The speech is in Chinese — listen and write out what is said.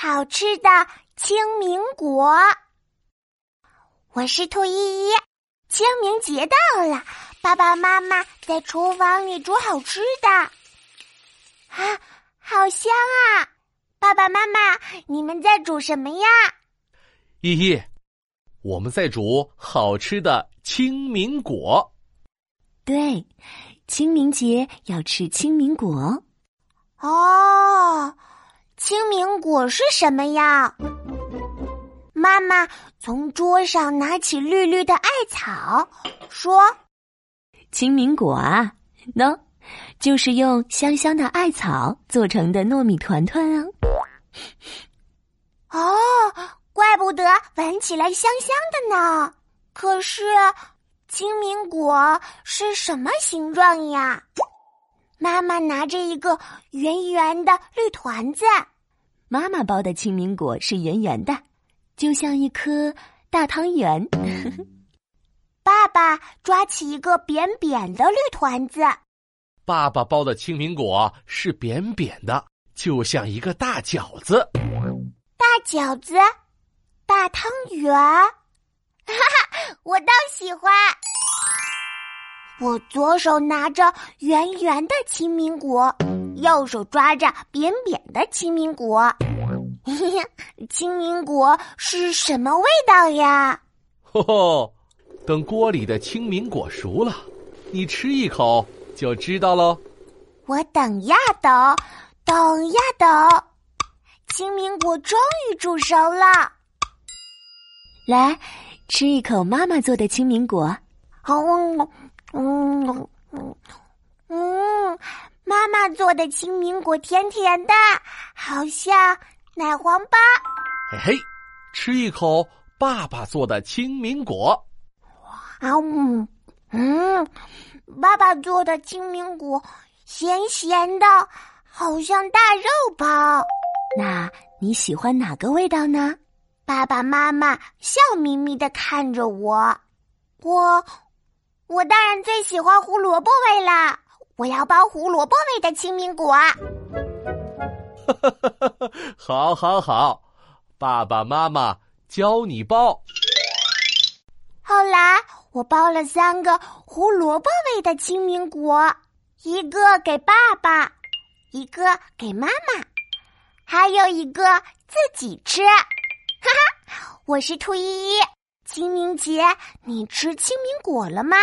好吃的清明果。我是兔依依，清明节到了，爸爸妈妈在厨房里煮好吃的，啊，好香啊！爸爸妈妈，你们在煮什么呀？依依，我们在煮好吃的清明果。对，清明节要吃清明果。哦，清明果是什么呀？妈妈从桌上拿起绿绿的艾草，说：“清明果啊，喏，就是用香香的艾草做成的糯米团团啊。”哦，怪不得闻起来香香的呢。可是，清明果是什么形状呀？妈妈拿着一个圆圆的绿团子。妈妈包的清明果是圆圆的，就像一颗大汤圆。爸爸抓起一个扁扁的绿团子。爸爸包的清明果是扁扁的，就像一个大饺子。大饺子，大汤圆，哈哈，我倒喜欢。我左手拿着圆圆的清明果，右手抓着扁扁的清明果。清明果是什么味道呀？吼吼，等锅里的清明果熟了，你吃一口就知道喽。我等呀等，等呀等，清明果终于煮熟了。来，吃一口妈妈做的清明果。好。嗯嗯嗯，妈妈做的清明果甜甜的，好像奶黄包。嘿嘿，吃一口爸爸做的清明果。啊嗯嗯，爸爸做的清明果咸咸的，好像大肉包。那你喜欢哪个味道呢？爸爸妈妈笑眯眯的看着我，我。我当然最喜欢胡萝卜味啦！我要包胡萝卜味的清明果。哈哈哈哈哈！好，好，好，爸爸妈妈教你包。后来我包了三个胡萝卜味的清明果，一个给爸爸，一个给妈妈，还有一个自己吃。哈哈，我是兔依依。姐，你吃清明果了吗？